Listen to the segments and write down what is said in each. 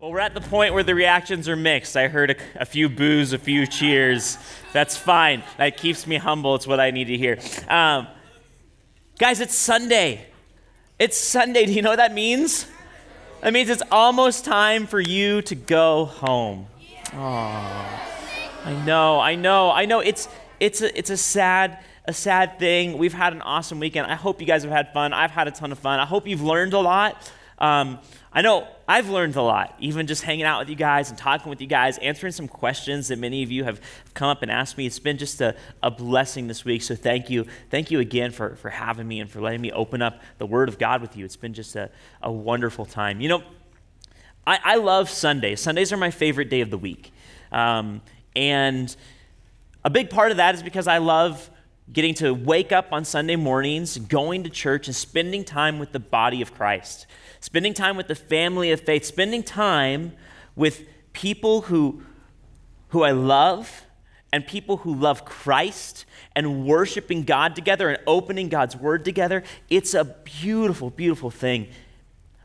Well, we're at the point where the reactions are mixed. I heard a, a, few boos, a few cheers. That's fine. That keeps me humble. It's what I need to hear. Um, guys, it's Sunday. It's Sunday. Do you know what that means? That means it's almost time for you to go home. I know, I know, I know. It's it's a, it's a sad a sad thing. We've had an awesome weekend. I hope you guys have had fun. I've had a ton of fun. I hope you've learned a lot. Um, I know I've learned a lot, even just hanging out with you guys and talking with you guys, answering some questions that many of you have come up and asked me. It's been just a, a blessing this week. So thank you. Thank you again for, for having me and for letting me open up the Word of God with you. It's been just a, a wonderful time. You know, I, I love Sundays. Sundays are my favorite day of the week. Um, and a big part of that is because I love getting to wake up on Sunday mornings, going to church, and spending time with the body of Christ spending time with the family of faith, spending time with people who, who I love and people who love Christ and worshiping God together and opening God's word together. It's a beautiful, beautiful thing.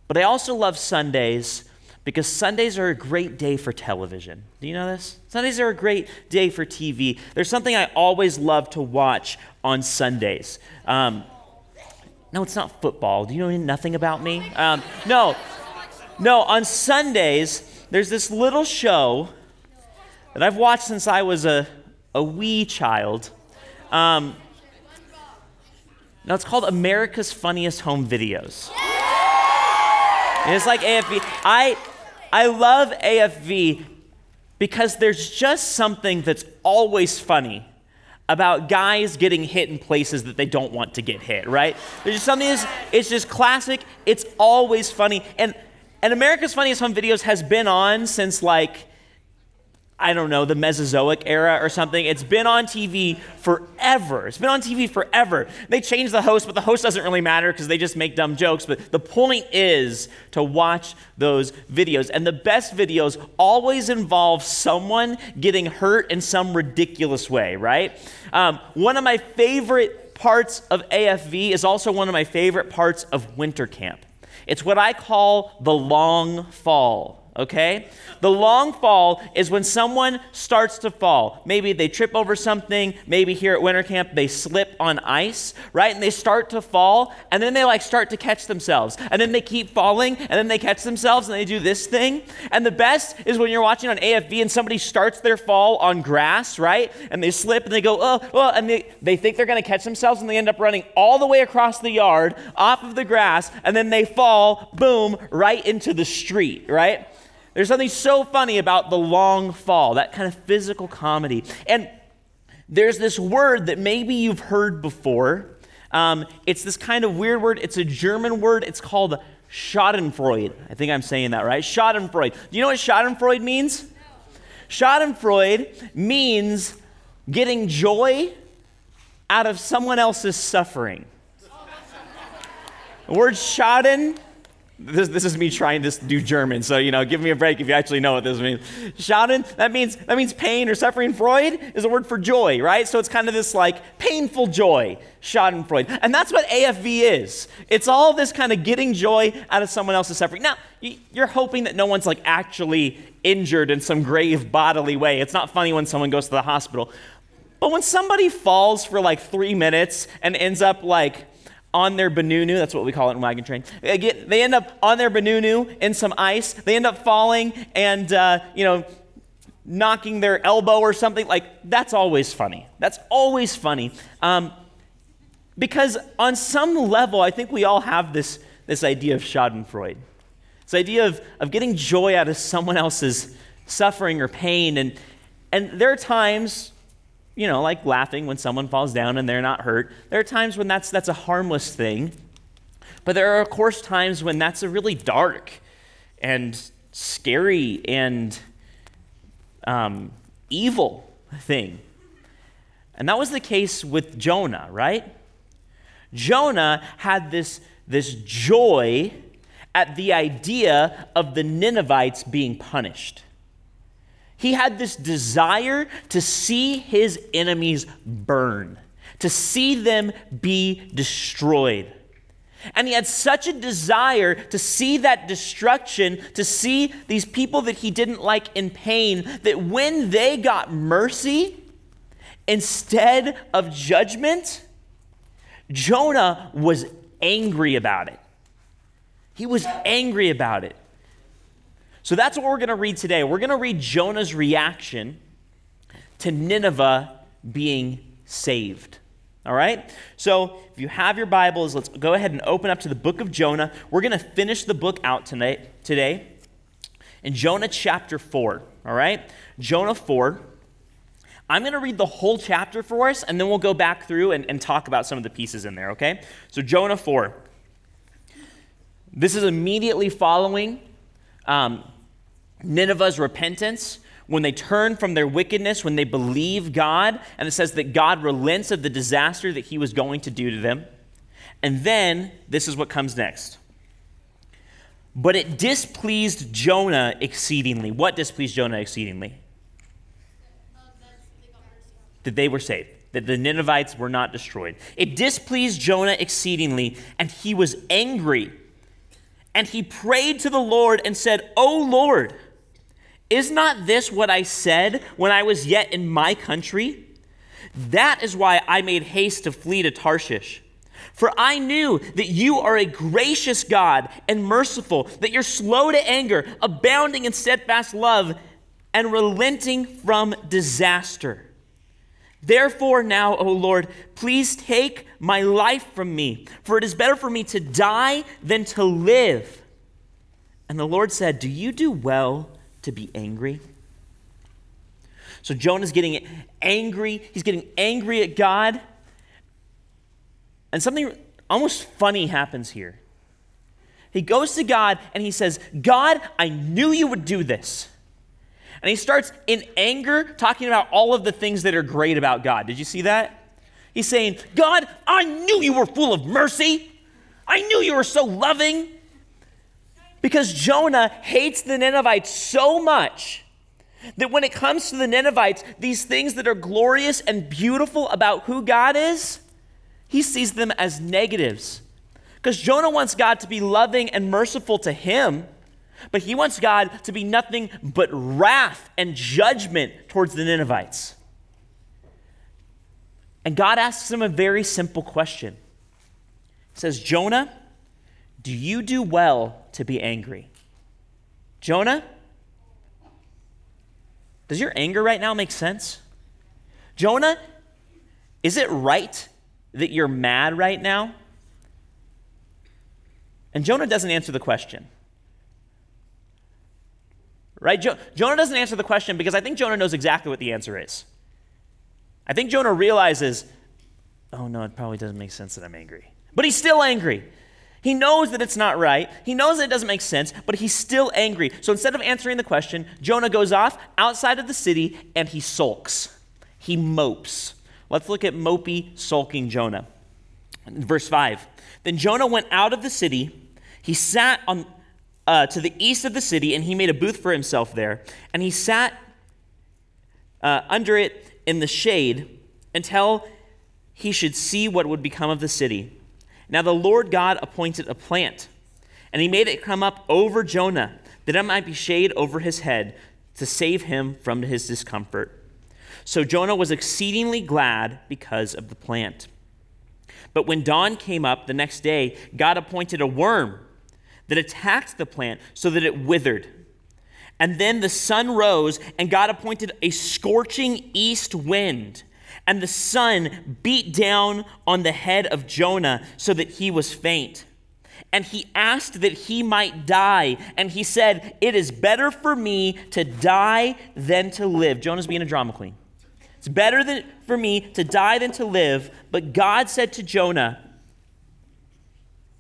But I also love Sundays because Sundays are a great day for television. Do you know this? Sundays are a great day for TV. There's something I always love to watch on Sundays. Um, no, it's not football. Do you know nothing about me? Um, no, no. On Sundays, there's this little show that I've watched since I was a, a wee child. Um, now it's called America's Funniest Home Videos. And it's like AFV. I, I love AFV because there's just something that's always funny about guys getting hit in places that they don't want to get hit, right? There's just something that's, it's just classic. It's always funny. And, and America's Funniest Home Videos has been on since like I don't know, the Mesozoic era or something. It's been on TV forever. It's been on TV forever. They change the host, but the host doesn't really matter because they just make dumb jokes. But the point is to watch those videos. And the best videos always involve someone getting hurt in some ridiculous way, right? Um, one of my favorite parts of AFV is also one of my favorite parts of winter camp. It's what I call the long fall okay? The long fall is when someone starts to fall. Maybe they trip over something, maybe here at winter camp they slip on ice, right? And they start to fall, and then they like start to catch themselves. And then they keep falling, and then they catch themselves, and they do this thing. And the best is when you're watching on AFV and somebody starts their fall on grass, right? And they slip and they go, oh, oh, and they, they think they're gonna catch themselves, and they end up running all the way across the yard, off of the grass, and then they fall, boom, right into the street, right? There's something so funny about the long fall, that kind of physical comedy. And there's this word that maybe you've heard before. Um, it's this kind of weird word. It's a German word. It's called Schadenfreude. I think I'm saying that right. Schadenfreude. Do you know what Schadenfreude means? Schadenfreude means getting joy out of someone else's suffering. The word Schaden this, this is me trying to do German, so you know, give me a break if you actually know what this means. Schaden, that means that means pain or suffering. Freude is a word for joy, right? So it's kind of this like painful joy, Schadenfreude. And that's what AFV is. It's all this kind of getting joy out of someone else's suffering. Now, you're hoping that no one's like actually injured in some grave bodily way. It's not funny when someone goes to the hospital. But when somebody falls for like three minutes and ends up like on their benunu. That's what we call it in wagon train. They, get, they end up on their benunu in some ice. They end up falling and, uh, you know, knocking their elbow or something. Like, that's always funny. That's always funny. Um, because on some level, I think we all have this, this idea of Schadenfreude. This idea of, of getting joy out of someone else's suffering or pain. And, and there are times you know, like laughing when someone falls down and they're not hurt. There are times when that's, that's a harmless thing. But there are, of course, times when that's a really dark and scary and um, evil thing. And that was the case with Jonah, right? Jonah had this, this joy at the idea of the Ninevites being punished. He had this desire to see his enemies burn, to see them be destroyed. And he had such a desire to see that destruction, to see these people that he didn't like in pain, that when they got mercy instead of judgment, Jonah was angry about it. He was angry about it. So that's what we're going to read today. We're going to read Jonah's reaction to Nineveh being saved. All right? So if you have your Bibles, let's go ahead and open up to the book of Jonah. We're going to finish the book out tonight, today in Jonah chapter 4. All right? Jonah 4. I'm going to read the whole chapter for us, and then we'll go back through and, and talk about some of the pieces in there, okay? So, Jonah 4. This is immediately following um, Nineveh's repentance when they turn from their wickedness, when they believe God, and it says that God relents of the disaster that he was going to do to them. And then this is what comes next. But it displeased Jonah exceedingly. What displeased Jonah exceedingly? That they were saved, that the Ninevites were not destroyed. It displeased Jonah exceedingly, and he was angry. And he prayed to the Lord and said, O Lord, is not this what I said when I was yet in my country? That is why I made haste to flee to Tarshish. For I knew that you are a gracious God and merciful, that you're slow to anger, abounding in steadfast love, and relenting from disaster. Therefore, now, O Lord, please take my life from me, for it is better for me to die than to live. And the Lord said, Do you do well to be angry? So Jonah's getting angry. He's getting angry at God. And something almost funny happens here. He goes to God and he says, God, I knew you would do this. And he starts in anger talking about all of the things that are great about God. Did you see that? He's saying, God, I knew you were full of mercy. I knew you were so loving. Because Jonah hates the Ninevites so much that when it comes to the Ninevites, these things that are glorious and beautiful about who God is, he sees them as negatives. Because Jonah wants God to be loving and merciful to him, but he wants God to be nothing but wrath and judgment towards the Ninevites. And God asks him a very simple question. He says, Jonah, do you do well to be angry? Jonah, does your anger right now make sense? Jonah, is it right that you're mad right now? And Jonah doesn't answer the question. Right? Jo- Jonah doesn't answer the question because I think Jonah knows exactly what the answer is. I think Jonah realizes, oh no, it probably doesn't make sense that I'm angry. But he's still angry. He knows that it's not right. He knows that it doesn't make sense, but he's still angry. So instead of answering the question, Jonah goes off outside of the city and he sulks. He mopes. Let's look at mopey, sulking Jonah. Verse 5. Then Jonah went out of the city. He sat on, uh, to the east of the city and he made a booth for himself there. And he sat uh, under it in the shade until he should see what would become of the city. Now the Lord God appointed a plant, and he made it come up over Jonah, that it might be shade over his head to save him from his discomfort. So Jonah was exceedingly glad because of the plant. But when dawn came up the next day, God appointed a worm that attacked the plant so that it withered. And then the sun rose, and God appointed a scorching east wind and the sun beat down on the head of Jonah so that he was faint. And he asked that he might die. And he said, It is better for me to die than to live. Jonah's being a drama queen. It's better than, for me to die than to live. But God said to Jonah,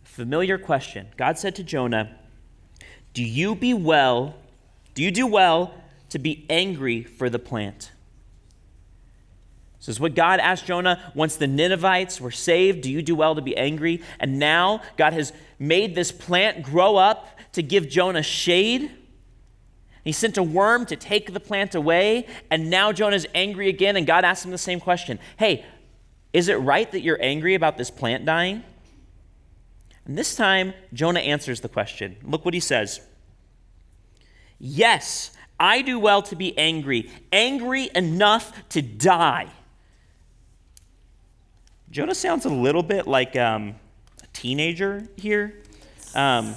familiar question. God said to Jonah, Do you be well? Do you do well to be angry for the plant? Is what God asked Jonah once the Ninevites were saved. Do you do well to be angry? And now God has made this plant grow up to give Jonah shade. He sent a worm to take the plant away. And now Jonah's angry again. And God asks him the same question Hey, is it right that you're angry about this plant dying? And this time, Jonah answers the question. Look what he says Yes, I do well to be angry, angry enough to die. Jonah sounds a little bit like um, a teenager here. Um,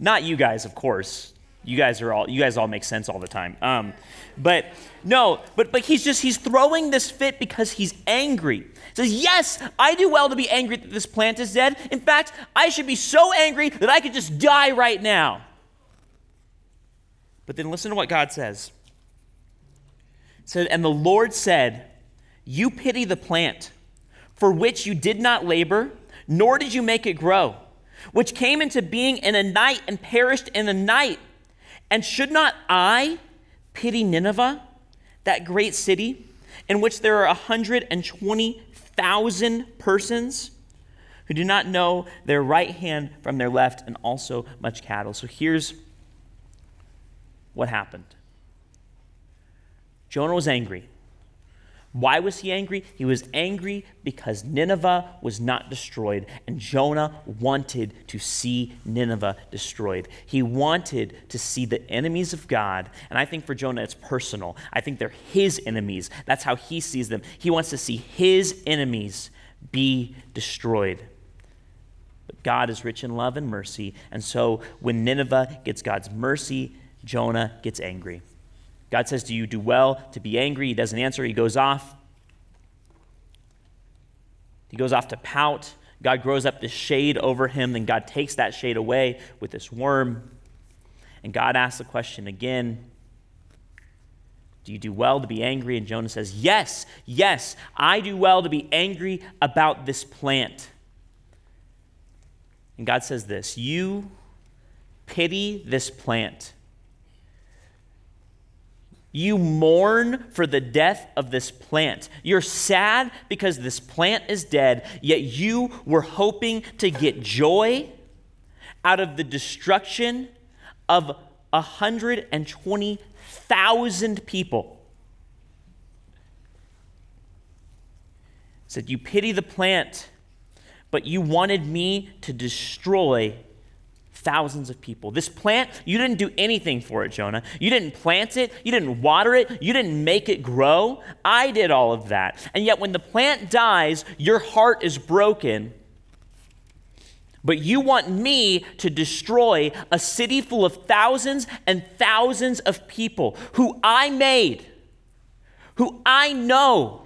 not you guys, of course. You guys are all you guys all make sense all the time. Um, but no, but but he's just he's throwing this fit because he's angry. He says, "Yes, I do well to be angry that this plant is dead. In fact, I should be so angry that I could just die right now." But then listen to what God says. It said, "And the Lord said, You pity the plant for which you did not labor, nor did you make it grow, which came into being in a night and perished in a night." And should not I pity Nineveh, that great city, in which there are 120,000 persons who do not know their right hand from their left, and also much cattle? So here's what happened Jonah was angry. Why was he angry? He was angry because Nineveh was not destroyed, and Jonah wanted to see Nineveh destroyed. He wanted to see the enemies of God, and I think for Jonah it's personal. I think they're his enemies. That's how he sees them. He wants to see his enemies be destroyed. But God is rich in love and mercy, and so when Nineveh gets God's mercy, Jonah gets angry. God says, Do you do well to be angry? He doesn't answer. He goes off. He goes off to pout. God grows up this shade over him. Then God takes that shade away with this worm. And God asks the question again Do you do well to be angry? And Jonah says, Yes, yes, I do well to be angry about this plant. And God says this You pity this plant you mourn for the death of this plant. You're sad because this plant is dead, yet you were hoping to get joy out of the destruction of 120,000 people. Said, You pity the plant, but you wanted me to destroy thousands of people. This plant, you didn't do anything for it, Jonah. You didn't plant it, you didn't water it, you didn't make it grow. I did all of that. And yet, when the plant dies, your heart is broken. But you want me to destroy a city full of thousands and thousands of people who I made, who I know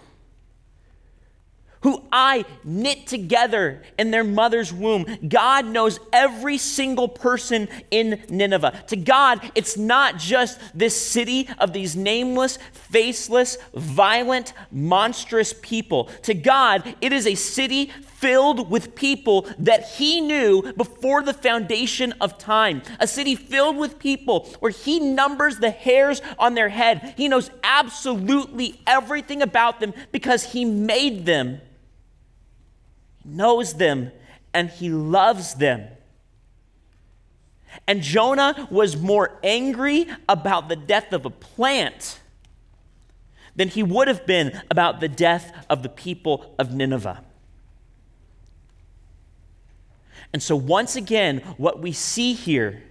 who I knit together in their mother's womb. God knows every single person in Nineveh. To God, it's not just this city of these nameless, faceless, violent, monstrous people. To God, it is a city filled with people that He knew before the foundation of time. A city filled with people where He numbers the hairs on their head. He knows absolutely everything about them because He made them knows them and he loves them. And Jonah was more angry about the death of a plant than he would have been about the death of the people of Nineveh. And so, once again, what we see here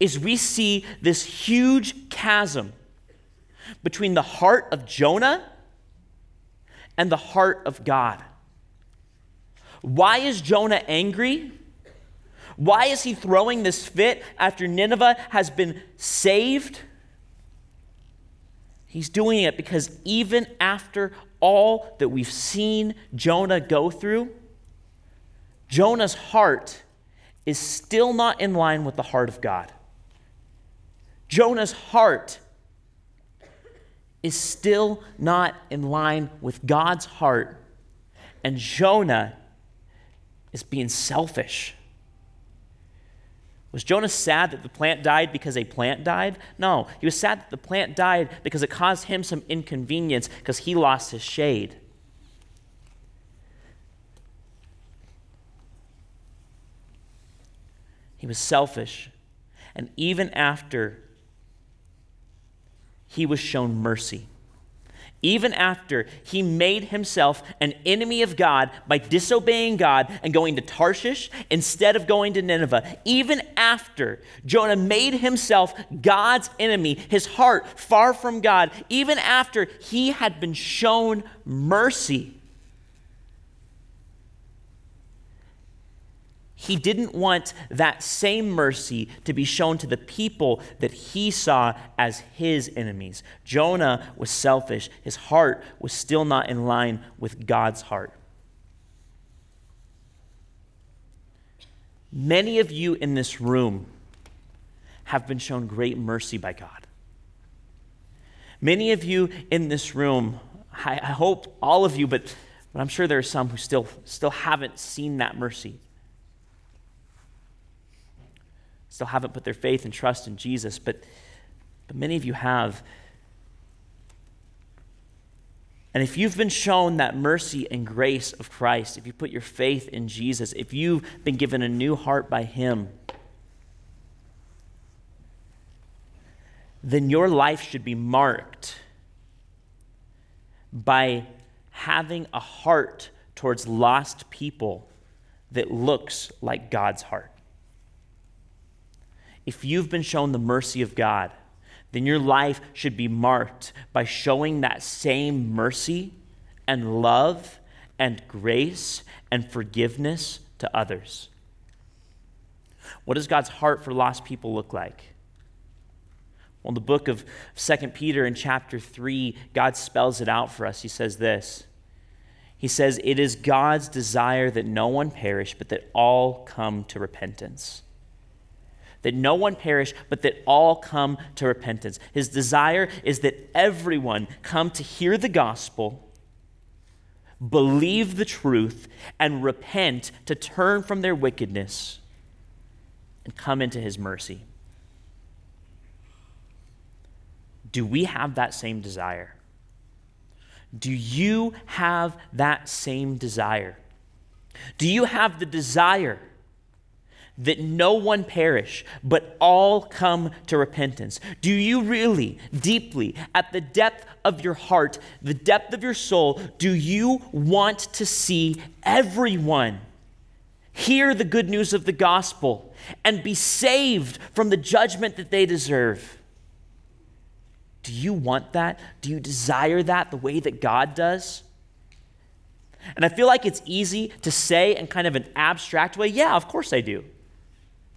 is we see this huge chasm between the heart of Jonah and the heart of God. Why is Jonah angry? Why is he throwing this fit after Nineveh has been saved? He's doing it because even after all that we've seen Jonah go through, Jonah's heart is still not in line with the heart of God. Jonah's heart is still not in line with God's heart, and Jonah is being selfish. Was Jonah sad that the plant died because a plant died? No, he was sad that the plant died because it caused him some inconvenience because he lost his shade. He was selfish. And even after he was shown mercy, even after he made himself an enemy of God by disobeying God and going to Tarshish instead of going to Nineveh, even after Jonah made himself God's enemy, his heart far from God, even after he had been shown mercy He didn't want that same mercy to be shown to the people that he saw as his enemies. Jonah was selfish. His heart was still not in line with God's heart. Many of you in this room have been shown great mercy by God. Many of you in this room, I, hope all of you, but, but I'm sure there are some who still, still haven't seen that mercy still haven't put their faith and trust in Jesus, but, but many of you have. And if you've been shown that mercy and grace of Christ, if you put your faith in Jesus, if you've been given a new heart by Him, then your life should be marked by having a heart towards lost people that looks like God's heart if you've been shown the mercy of God, then your life should be marked by showing that same mercy and love and grace and forgiveness to others. What does God's heart for lost people look like? Well, in the book of 2 Peter in chapter 3, God spells it out for us. He says this He says, It is God's desire that no one perish, but that all come to repentance that no one perish, but that all come to repentance. His desire is that everyone come to hear the gospel, believe the truth, and repent to turn from their wickedness and come into his mercy. Do we have that same desire? Do you have that same desire? Do you have the desire? That no one perish, but all come to repentance? Do you really, deeply, at the depth of your heart, the depth of your soul, do you want to see everyone hear the good news of the gospel and be saved from the judgment that they deserve? Do you want that? Do you desire that the way that God does? And I feel like it's easy to say in kind of an abstract way, yeah, of course I do.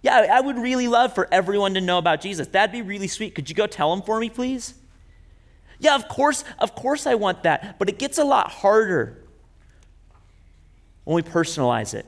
Yeah, I would really love for everyone to know about Jesus. That'd be really sweet. Could you go tell them for me, please? Yeah, of course, of course I want that. But it gets a lot harder when we personalize it.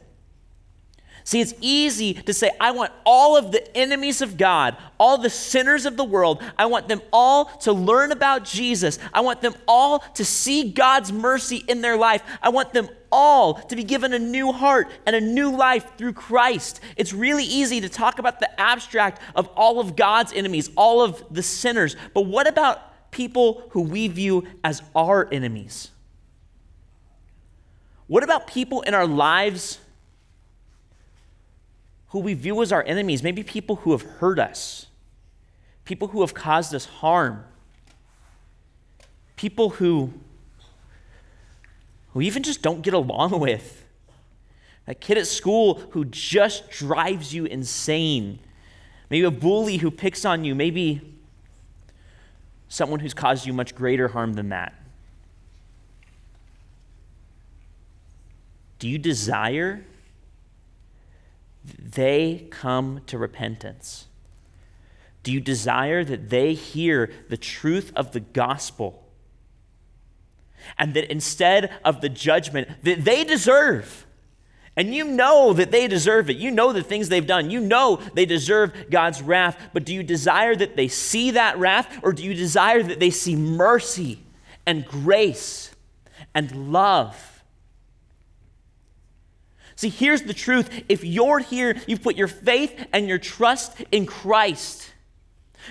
See, it's easy to say, I want all of the enemies of God, all the sinners of the world, I want them all to learn about Jesus. I want them all to see God's mercy in their life. I want them all to be given a new heart and a new life through Christ. It's really easy to talk about the abstract of all of God's enemies, all of the sinners. But what about people who we view as our enemies? What about people in our lives? Who we view as our enemies, maybe people who have hurt us, people who have caused us harm, people who, who even just don't get along with. A kid at school who just drives you insane. Maybe a bully who picks on you. Maybe someone who's caused you much greater harm than that. Do you desire they come to repentance? Do you desire that they hear the truth of the gospel? And that instead of the judgment that they deserve, and you know that they deserve it. You know the things they've done. You know they deserve God's wrath. But do you desire that they see that wrath, or do you desire that they see mercy and grace and love? See, here's the truth. If you're here, you've put your faith and your trust in Christ,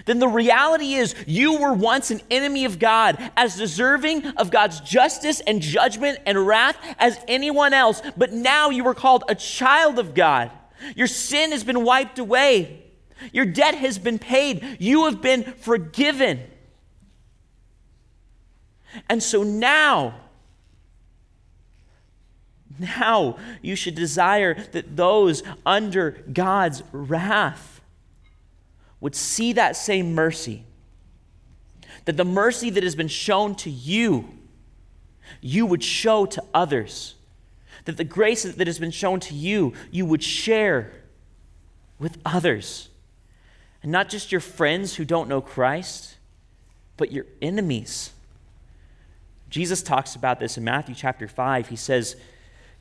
then the reality is you were once an enemy of God, as deserving of God's justice and judgment and wrath as anyone else. But now you are called a child of God. Your sin has been wiped away, your debt has been paid, you have been forgiven. And so now, now you should desire that those under God's wrath would see that same mercy. That the mercy that has been shown to you, you would show to others. That the grace that has been shown to you, you would share with others. And not just your friends who don't know Christ, but your enemies. Jesus talks about this in Matthew chapter 5. He says,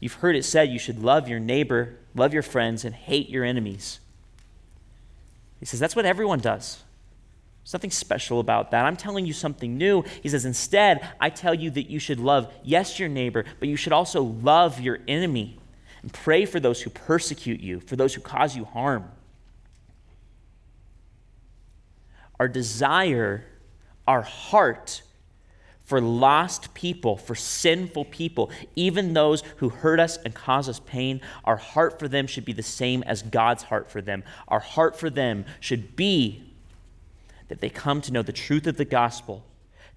You've heard it said you should love your neighbor, love your friends, and hate your enemies. He says, That's what everyone does. There's nothing special about that. I'm telling you something new. He says, Instead, I tell you that you should love, yes, your neighbor, but you should also love your enemy and pray for those who persecute you, for those who cause you harm. Our desire, our heart, for lost people, for sinful people, even those who hurt us and cause us pain, our heart for them should be the same as God's heart for them. Our heart for them should be that they come to know the truth of the gospel,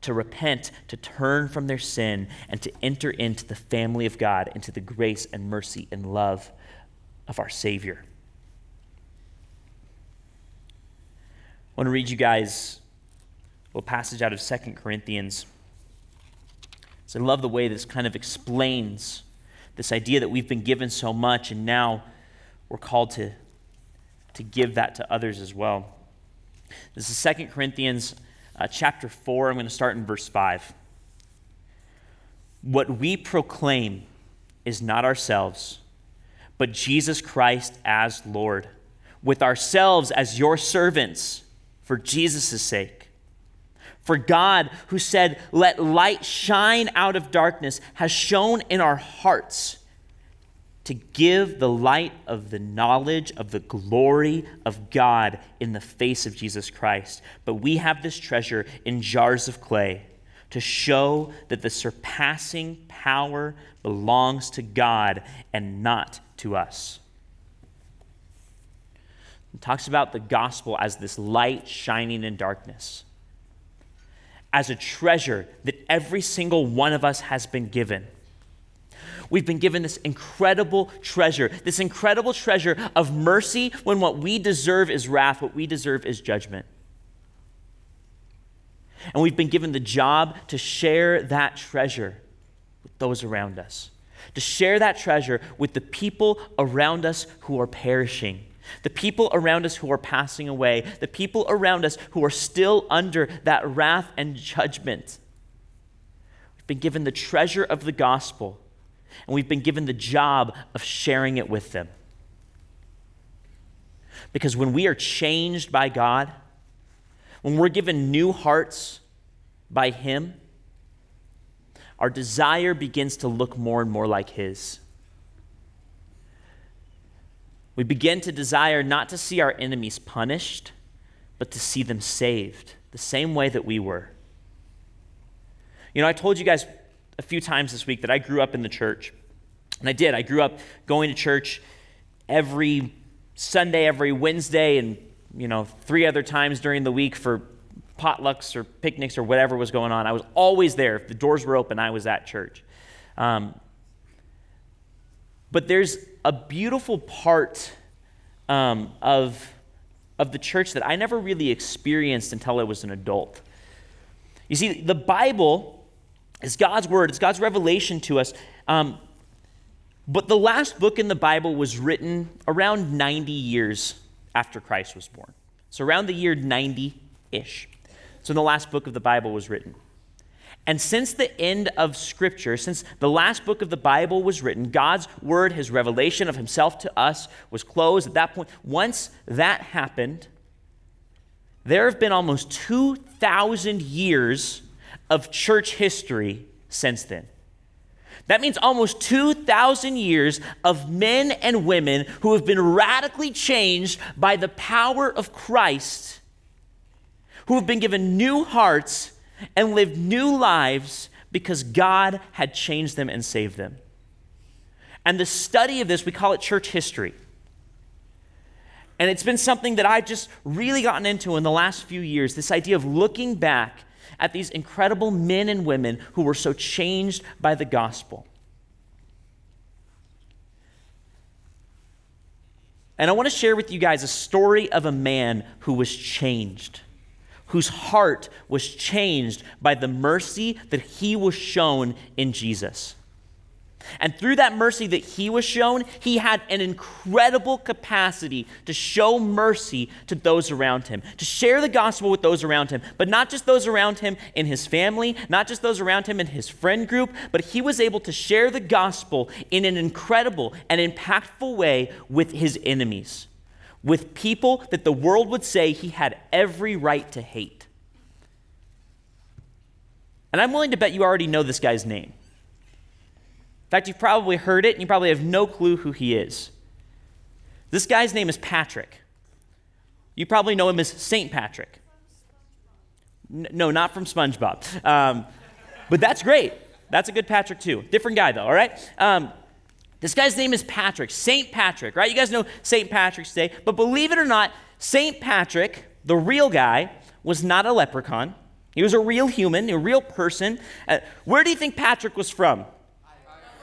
to repent, to turn from their sin, and to enter into the family of God, into the grace and mercy and love of our Savior. I want to read you guys a passage out of Second Corinthians. So I love the way this kind of explains this idea that we've been given so much and now we're called to, to give that to others as well. This is 2 Corinthians uh, chapter 4. I'm going to start in verse 5. What we proclaim is not ourselves, but Jesus Christ as Lord, with ourselves as your servants for Jesus' sake. For God, who said, Let light shine out of darkness, has shone in our hearts to give the light of the knowledge of the glory of God in the face of Jesus Christ. But we have this treasure in jars of clay to show that the surpassing power belongs to God and not to us. It talks about the gospel as this light shining in darkness as a treasure that every single one of us has been given. We've been given this incredible treasure, this incredible treasure of mercy when what we deserve is wrath, what we deserve is judgment. And we've been given the job to share that treasure with those around us, to share that treasure with the people around us who are perishing the people around us who are passing away, the people around us who are still under that wrath and judgment. We've been given the treasure of the gospel, and we've been given the job of sharing it with them. Because when we are changed by God, when we're given new hearts by Him, our desire begins to look more and more like His. We begin to desire not to see our enemies punished, but to see them saved, the same way that we were. You know, I told you guys a few times this week that I grew up in the church. And I did. I grew up going to church every Sunday, every Wednesday, and, you know, three other times during the week for potlucks or picnics or whatever was going on. I was always there. If the doors were open, I was at church. Um, but there's a beautiful part um, of, of the church that I never really experienced until I was an adult. You see, the Bible is God's word, it's God's revelation to us. Um, but the last book in the Bible was written around 90 years after Christ was born. So around the year 90 ish. So the last book of the Bible was written. And since the end of Scripture, since the last book of the Bible was written, God's word, his revelation of himself to us, was closed at that point. Once that happened, there have been almost 2,000 years of church history since then. That means almost 2,000 years of men and women who have been radically changed by the power of Christ, who have been given new hearts and lived new lives because God had changed them and saved them. And the study of this, we call it church history. And it's been something that I've just really gotten into in the last few years this idea of looking back at these incredible men and women who were so changed by the gospel. And I want to share with you guys a story of a man who was changed, whose heart was changed by the mercy that he was shown in Jesus. And through that mercy that he was shown, he had an incredible capacity to show mercy to those around him, to share the gospel with those around him, but not just those around him in his family, not just those around him in his friend group, but he was able to share the gospel in an incredible and impactful way with his enemies, with people that the world would say he had every right to hate. And I'm willing to bet you already know this guy's name In fact, you've probably heard it and you probably have no clue who he is. This guy's name is Patrick. You probably know him as St. Patrick. no, not from SpongeBob. Um, but that's great. That's a good Patrick, too. Different guy, though, all right? Um, this guy's name is Patrick, St. Patrick, right? You guys know St. Patrick's Day. But believe it or not, St. Patrick, the real guy, was not a leprechaun. He was a real human, a real person. Uh, where do you think Patrick was from? Ireland.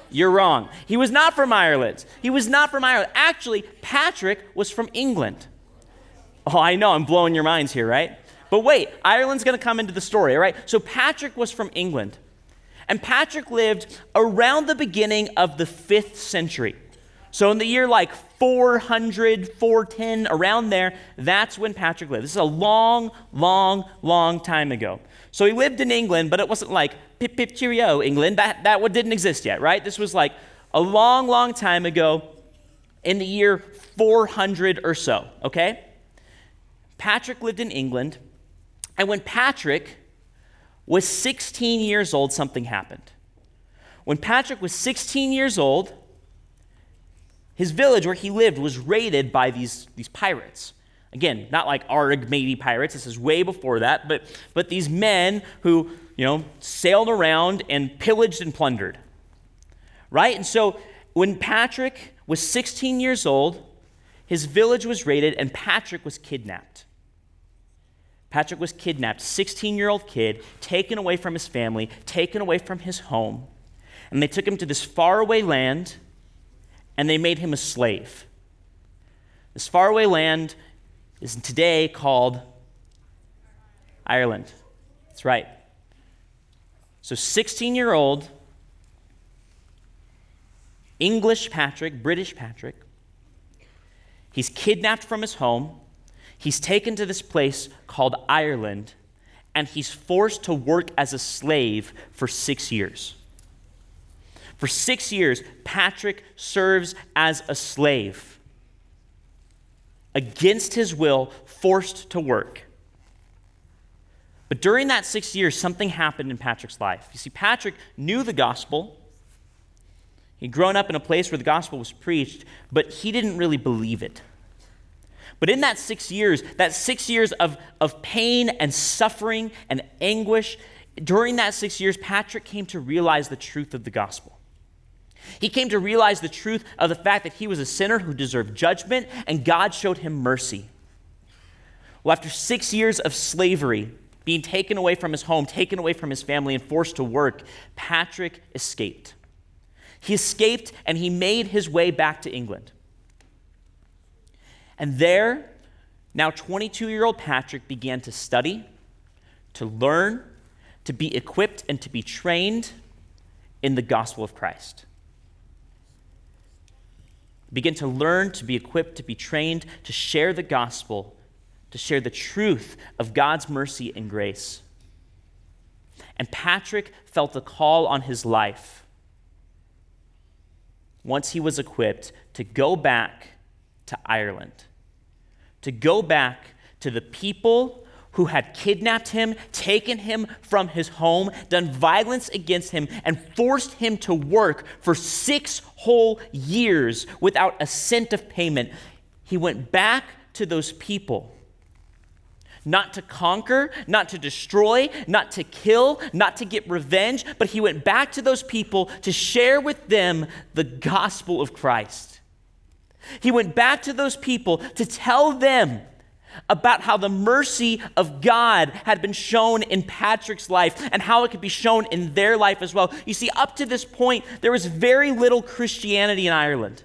You're wrong. He was not from Ireland. He was not from Ireland. Actually, Patrick was from England. Oh, I know, I'm blowing your minds here, right? But wait, Ireland's going to come into the story, all right? So Patrick was from England. And Patrick lived around the beginning of the fifth century. So in the year like 400, 410, around there, that's when Patrick lived. This is a long, long, long time ago. So he lived in England, but it wasn't like pip pip cheerio, England. That, that didn't exist yet, right? This was like a long, long time ago in the year 400 or so, okay? Patrick lived in England, and when Patrick was 16 years old, something happened. When Patrick was 16 years old, his village where he lived was raided by these, these pirates. Again, not like Arg matey pirates. This is way before that, but, but these men who, you know, sailed around and pillaged and plundered. Right? And so when Patrick was 16 years old, his village was raided and Patrick was kidnapped. Patrick was kidnapped, 16 year old kid, taken away from his family, taken away from his home. And they took him to this faraway land and they made him a slave. This faraway land is today called Ireland. That's right. So, 16 year old English Patrick, British Patrick, he's kidnapped from his home. He's taken to this place called Ireland, and he's forced to work as a slave for six years. For six years, Patrick serves as a slave against his will, forced to work. But during that six years, something happened in Patrick's life. You see, Patrick knew the gospel. He'd grown up in a place where the gospel was preached, but he didn't really believe it. But in that six years, that six years of, of pain and suffering and anguish, during that six years, Patrick came to realize the truth of the gospel. He came to realize the truth of the fact that he was a sinner who deserved judgment, and God showed him mercy. Well, after six years of slavery, being taken away from his home, taken away from his family, and forced to work, Patrick escaped. He escaped and he made his way back to England. And there, now 22 year old Patrick began to study, to learn, to be equipped, and to be trained in the gospel of Christ. Begin to learn, to be equipped, to be trained, to share the gospel, to share the truth of God's mercy and grace. And Patrick felt a call on his life. Once he was equipped to go back to Ireland, to go back to the people who had kidnapped him, taken him from his home, done violence against him, and forced him to work for six whole years without a cent of payment. He went back to those people. Not to conquer, not to destroy, not to kill, not to get revenge, but he went back to those people to share with them the gospel of Christ. He went back to those people to tell them about how the mercy of God had been shown in Patrick's life and how it could be shown in their life as well. You see, up to this point, there was very little Christianity in Ireland.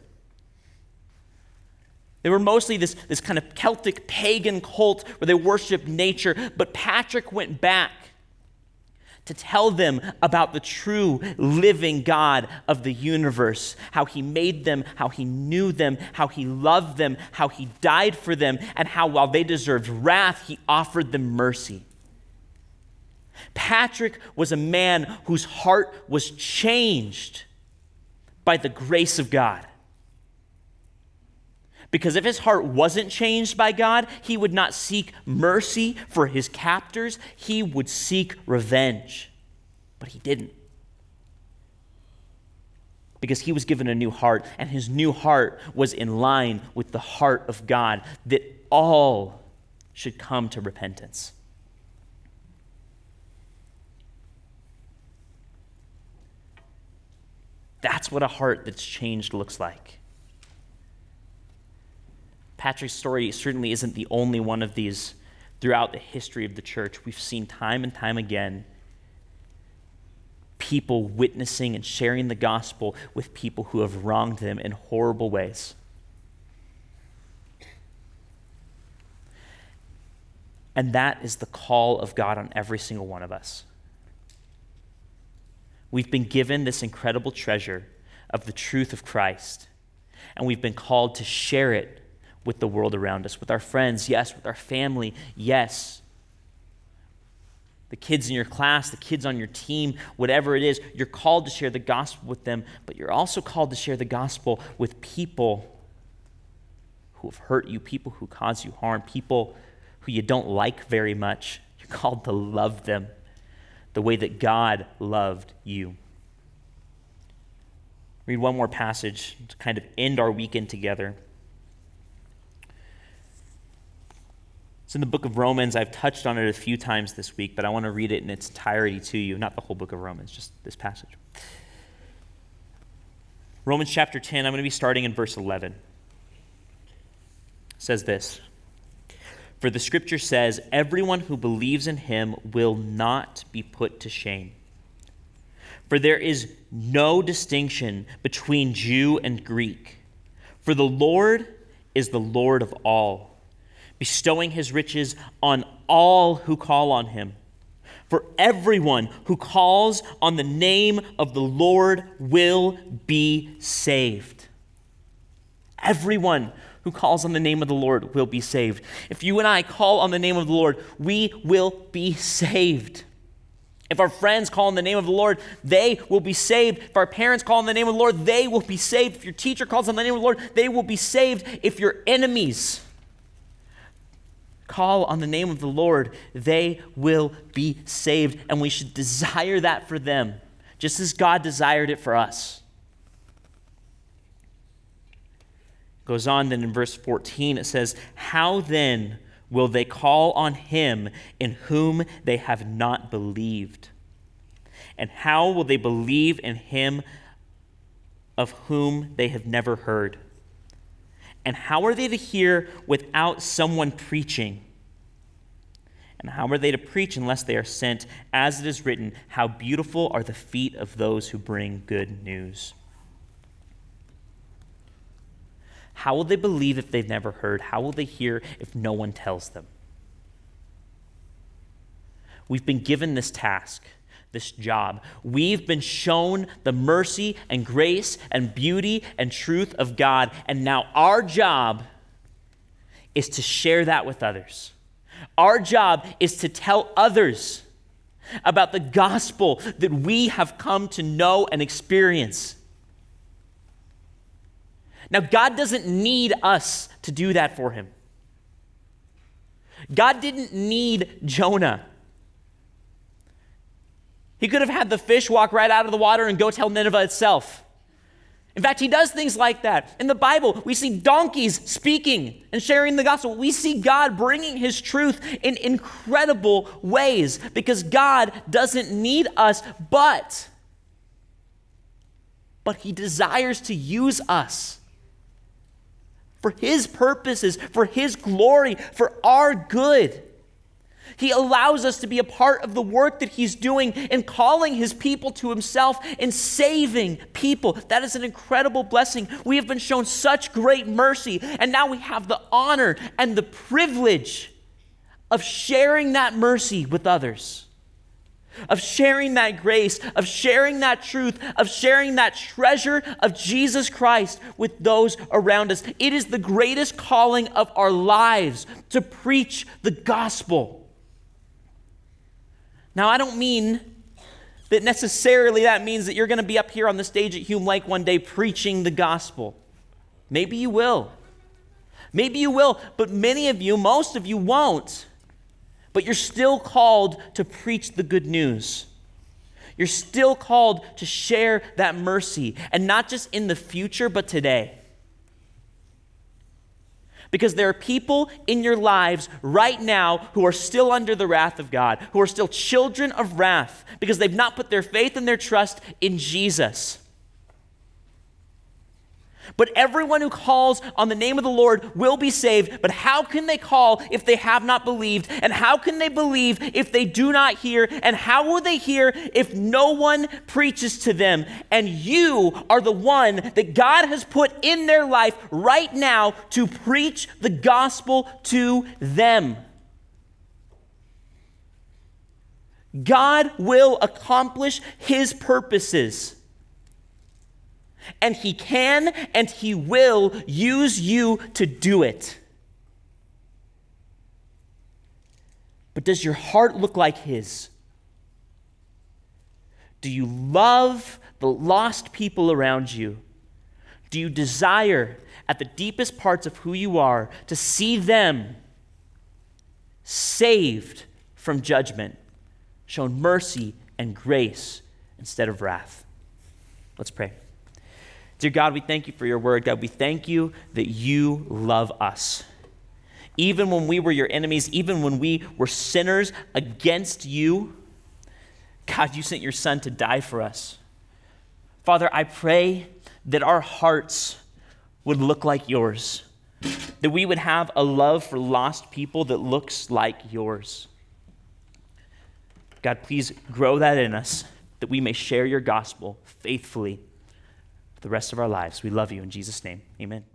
They were mostly this, this kind of Celtic pagan cult where they worshiped nature, but Patrick went back to tell them about the true living God of the universe, how he made them, how he knew them, how he loved them, how he died for them, and how while they deserved wrath, he offered them mercy. Patrick was a man whose heart was changed by the grace of God. Because if his heart wasn't changed by God, he would not seek mercy for his captors, he would seek revenge. But he didn't. Because he was given a new heart, and his new heart was in line with the heart of God, that all should come to repentance. That's what a heart that's changed looks like. Patrick's story certainly isn't the only one of these throughout the history of the church. We've seen time and time again people witnessing and sharing the gospel with people who have wronged them in horrible ways. And that is the call of God on every single one of us. We've been given this incredible treasure of the truth of Christ, and we've been called to share it with the world around us, with our friends, yes, with our family, yes. The kids in your class, the kids on your team, whatever it is, you're called to share the gospel with them, but you're also called to share the gospel with people who have hurt you, people who cause you harm, people who you don't like very much. You're called to love them the way that God loved you. Read one more passage to kind of end our weekend together. It's in the book of Romans. I've touched on it a few times this week, but I want to read it in its entirety to you. Not the whole book of Romans, just this passage. Romans chapter 10, I'm going to be starting in verse 11. It says this For the scripture says, Everyone who believes in him will not be put to shame. For there is no distinction between Jew and Greek, for the Lord is the Lord of all bestowing his riches on all who call on him. For everyone who calls on the name of the Lord will be saved. Everyone who calls on the name of the Lord will be saved. If you and I call on the name of the Lord, we will be saved. If our friends call on the name of the Lord, they will be saved. If our parents call on the name of the Lord, they will be saved. If your teacher calls on the name of the Lord, they will be saved. If your enemies call on the name of the Lord, they will be saved. And we should desire that for them, just as God desired it for us. Goes on then in verse 14, it says, How then will they call on him in whom they have not believed? And how will they believe in him of whom they have never heard? And how are they to hear without someone preaching? And how are they to preach unless they are sent? As it is written, How beautiful are the feet of those who bring good news. How will they believe if they've never heard? How will they hear if no one tells them? We've been given this task this job. We've been shown the mercy and grace and beauty and truth of God, and now our job is to share that with others. Our job is to tell others about the gospel that we have come to know and experience. Now, God doesn't need us to do that for him. God didn't need Jonah. He could have had the fish walk right out of the water and go tell Nineveh itself. In fact, he does things like that. In the Bible, we see donkeys speaking and sharing the gospel. We see God bringing his truth in incredible ways because God doesn't need us, but but he desires to use us for His purposes, for His glory, for our good. He allows us to be a part of the work that He's doing in calling His people to Himself and saving people. That is an incredible blessing. We have been shown such great mercy, and now we have the honor and the privilege of sharing that mercy with others, of sharing that grace, of sharing that truth, of sharing that treasure of Jesus Christ with those around us. It is the greatest calling of our lives to preach the gospel. Now, I don't mean that necessarily that means that you're going to be up here on the stage at Hume Lake one day preaching the gospel. Maybe you will. Maybe you will, but many of you, most of you won't. But you're still called to preach the good news. You're still called to share that mercy, and not just in the future, but today. Because there are people in your lives right now who are still under the wrath of God, who are still children of wrath, because they've not put their faith and their trust in Jesus. But everyone who calls on the name of the Lord will be saved. But how can they call if they have not believed? And how can they believe if they do not hear? And how will they hear if no one preaches to them? And you are the one that God has put in their life right now to preach the gospel to them. God will accomplish his purposes. And He can and He will use you to do it. But does your heart look like His? Do you love the lost people around you? Do you desire, at the deepest parts of who you are, to see them saved from judgment, shown mercy and grace instead of wrath? Let's pray. Dear God, we thank you for your word. God, we thank you that you love us. Even when we were your enemies, even when we were sinners against you, God, you sent your son to die for us. Father, I pray that our hearts would look like yours, that we would have a love for lost people that looks like yours. God, please grow that in us, that we may share your gospel faithfully the rest of our lives. We love you in Jesus' name. Amen.